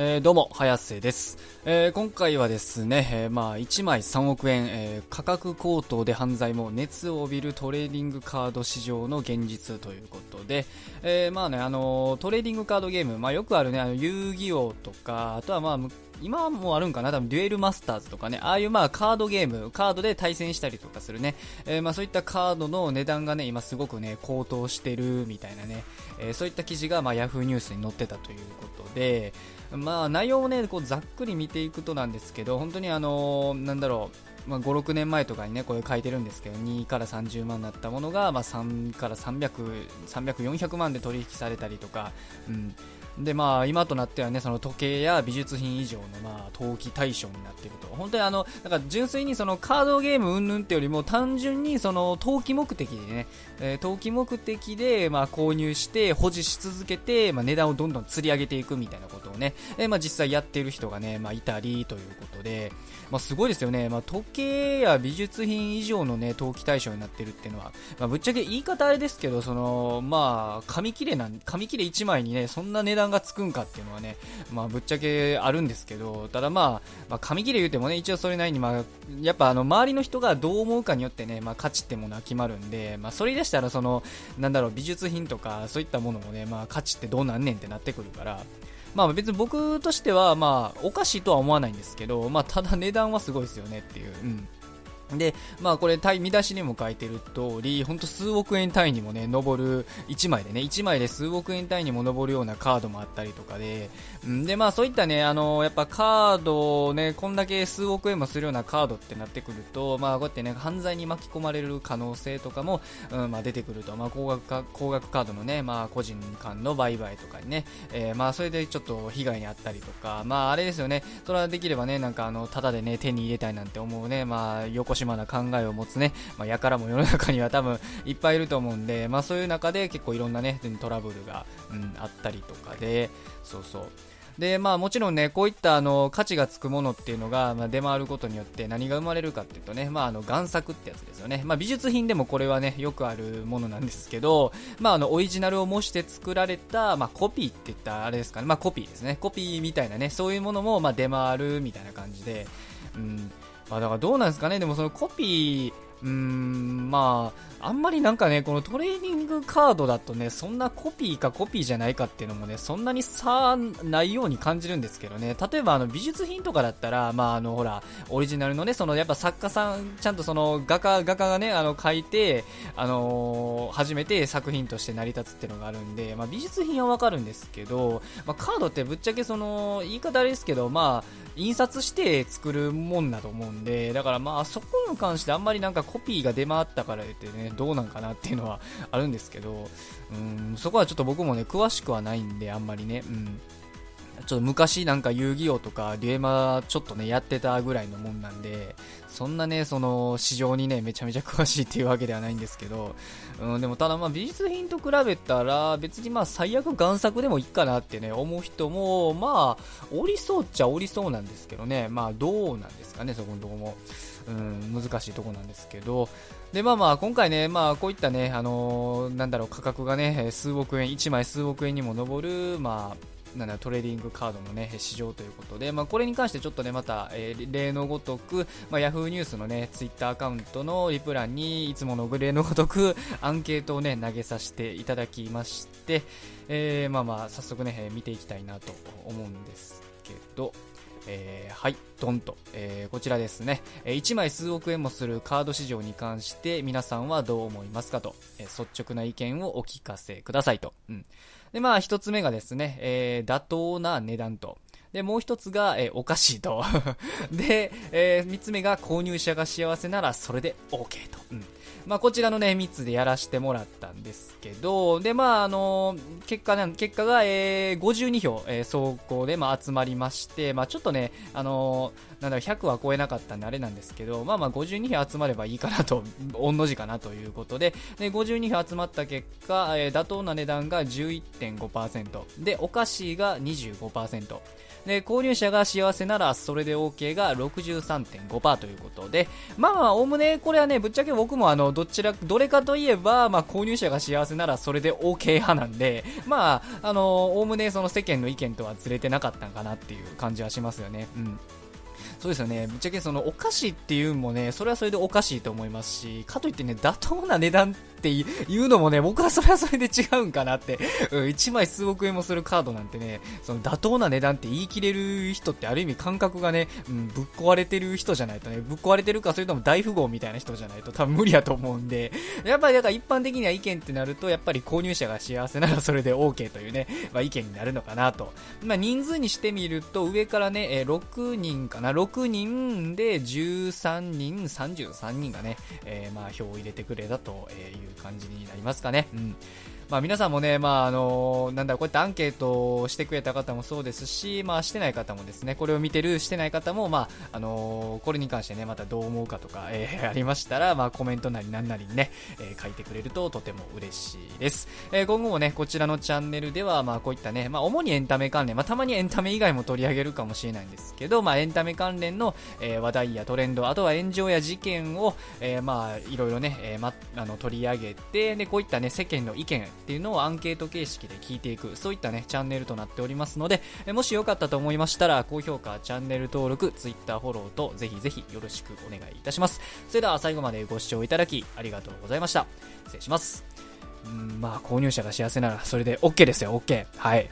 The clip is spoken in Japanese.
えー、どうも、早瀬です。えー、今回はですね、えー、まあ、1枚3億円、え価格高騰で犯罪も熱を帯びるトレーディングカード市場の現実ということで、えまあね、あのトレーディングカードゲーム、まあ、よくあるね、あの、遊戯王とか、あとはまあ、今もあるんかな多分デュエルマスターズとかね、ああいうまあカードゲーム、カードで対戦したりとかするね、えー、まあそういったカードの値段がね、今すごくね、高騰してるみたいなね、えー、そういった記事がまあ Yahoo ニュースに載ってたということで、まあ内容をね、こうざっくり見ていくとなんですけど、本当にあの、なんだろう、まあ、5、6年前とかにね、これ書いてるんですけど、2から30万だったものが、まあ、3から300、300、400万で取引されたりとか、うん、でまあ今となってはねその時計や美術品以上のまあ投機対象になっていると。本当にあのだか純粋にそのカードゲーム云々ってよりも単純にその投機目的でね、えー、投機目的でまあ購入して保持し続けてまあ値段をどんどん釣り上げていくみたいなことをね、えー、まあ実際やっている人がねまあいたりということでまあすごいですよね。まあ時計や美術品以上のね投機対象になってるっていうのはまあぶっちゃけ言い方あれですけどそのまあ紙切れなん紙切れ1枚にねそんな値段がつくんかっていうのはね、まあ、ぶっちゃけあるんですけど、ただまあ、まあ、紙切れ言うてもね、一応それなりに、まあ、やっぱあの、周りの人がどう思うかによってね、まあ、価値ってものは決まるんで、まあ、それでしたら、その、なんだろう、美術品とか、そういったものもね、まあ、価値ってどうなんねんってなってくるから、まあ別に僕としては、まあ、おかしいとは思わないんですけど、まあ、ただ値段はすごいですよねっていう、うん。で、まあこれ、見出しにも書いてる通り、ほんと数億円単位にもね、上る、1枚でね、1枚で数億円単位にも上るようなカードもあったりとかで、んで、まあそういったね、あの、やっぱカードをね、こんだけ数億円もするようなカードってなってくると、まあこうやってね、犯罪に巻き込まれる可能性とかも、うん、まあ出てくると、まあ高額か、高額カードのね、まあ個人間の売買とかにね、えー、まあそれでちょっと被害に遭ったりとか、まああれですよね、それはできればね、なんかあの、ただでね、手に入れたいなんて思うね、まあ、横島な考えを持つね、まあ、やからも世の中には多分いっぱいいると思うんで、まあ、そういう中で結構いろんなね、トラブルが、うん、あったりとかで、そうそう。で、まあもちろんね、こういったあの価値がつくものっていうのが、まあ、出回ることによって何が生まれるかっていうとね、まああの贋作ってやつですよね。まあ美術品でもこれはね、よくあるものなんですけど、まああのオリジナルを模して作られた、まあコピーって言ったあれですかね、まあコピーですね。コピーみたいなね、そういうものもまあ出回るみたいな感じで、うん。まあだからどうなんですかね、でもそのコピー、うーん、まあ、あんまりなんかね、このトレーニングカードだとね、そんなコピーかコピーじゃないかっていうのもね、そんなに差ないように感じるんですけどね、例えばあの美術品とかだったら、まああのほら、オリジナルのね、そのやっぱ作家さん、ちゃんとその画家、画家がね、あの書いて、あのー、初めて作品として成り立つっていうのがあるんで、まあ美術品はわかるんですけど、まあカードってぶっちゃけその、言い方あれですけど、まあ、印刷して作るもんだと思うんで、だからまあそこに関してあんまりなんかコピーが出回ったから言ってね、どうなんかなっていうのはあるんですけど、うん、そこはちょっと僕もね、詳しくはないんで、あんまりね、うん。ちょっと昔なんか遊戯王とかデュエマちょっとね、やってたぐらいのもんなんで、そんなね、その市場にね、めちゃめちゃ詳しいっていうわけではないんですけど、うん、でもただまあ美術品と比べたら、別にまあ最悪贋作でもいいかなってね、思う人も、まあ、おりそうっちゃおりそうなんですけどね、まあどうなんですかね、そこのとこも。うん、難しいとこなんですけど、で、まあまあ、今回ね、まあ、こういったね、あのー、なんだろう、価格がね、数億円、1枚数億円にも上る、まあ、なんだトレーディングカードの、ね、市場ということで、まあ、これに関してちょっとねまた、えー、例のごとく、まあ、Yahoo ニュースのねツイッターアカウントのリプ欄にいつもの例のごとくアンケートをね投げさせていただきまして、えー、まあまあ早速ね見ていきたいなと思うんですけど、えー、はい、ドンと、えー、こちらですねえ、1枚数億円もするカード市場に関して皆さんはどう思いますかと、え、率直な意見をお聞かせくださいと。うん。で、まあ、一つ目がですね、え、妥当な値段と。で、もう一つが、えー、おかしいと。で、えー、三つ目が購入者が幸せならそれで OK と。うん。まあ、こちらのね、3つでやらせてもらったんですけど、で、まあ、あのー、結果ね、結果が、えー、52票、えー、走行で、まあ、集まりまして、まあ、ちょっとね、あのー、なんだろ、100は超えなかったんであれなんですけど、まあまあ、52票集まればいいかなと、御の字かなということで、で、52票集まった結果、えー、妥当な値段が11.5%、で、お菓子が25%、で、購入者が幸せならそれで OK が63.5%ということで、まあまあ、おおむねこれはね、ぶっちゃけ僕もあの、どちら、どれかといえば、まあ、購入者が幸せならそれで OK 派なんで、まあ、あの、おおむねその世間の意見とはずれてなかったんかなっていう感じはしますよね。うん。そうですよね。ぶっちゃけそのお菓子っていうのもね、それはそれでおかしいと思いますし、かといってね、妥当な値段っていうのもね、僕はそれはそれで違うんかなって、うん、1枚数億円もするカードなんてね、その妥当な値段って言い切れる人ってある意味感覚がね、うん、ぶっ壊れてる人じゃないとね、ぶっ壊れてるかそれとも大富豪みたいな人じゃないと多分無理やと思うんで、やっぱりだから一般的には意見ってなると、やっぱり購入者が幸せならそれで OK というね、まあ、意見になるのかなと。まあ、人数にしてみると、上からね、え6人かな、6人で13人、33人がね、えー、まあ票を入れてくれたという感じになりますかね。うん。まあ皆さんもね、まああのなんだろう、こうやってアンケートをしてくれた方もそうですし、まあしてない方もですね、これを見てる、してない方も、まあ、あのこれに関してね、またどう思うかとか、えー、ありましたら、まあコメントなりなんなりにね、えー、書いてくれるととても嬉しいです。えー、今後もね、こちらのチャンネルでは、まあこういったね、まあ主にエンタメ関連、まあたまにエンタメ以外も取り上げるかもしれないんですけど、まあエンタメ関連の、えー、話題やトレンド、あとは炎上や事件を、えー、まあいろいろね、えー、ま、あの取り上げて、で、こういったね、世間の意見っていうのをアンケート形式で聞いていく、そういったね、チャンネルとなっておりますので、えもしよかったと思いましたら、高評価、チャンネル登録、Twitter フォローと、ぜひぜひよろしくお願いいたします。それでは最後までご視聴いただき、ありがとうございました。失礼します。うん、まあ、購入者が幸せなら、それで OK ですよ、OK。はい。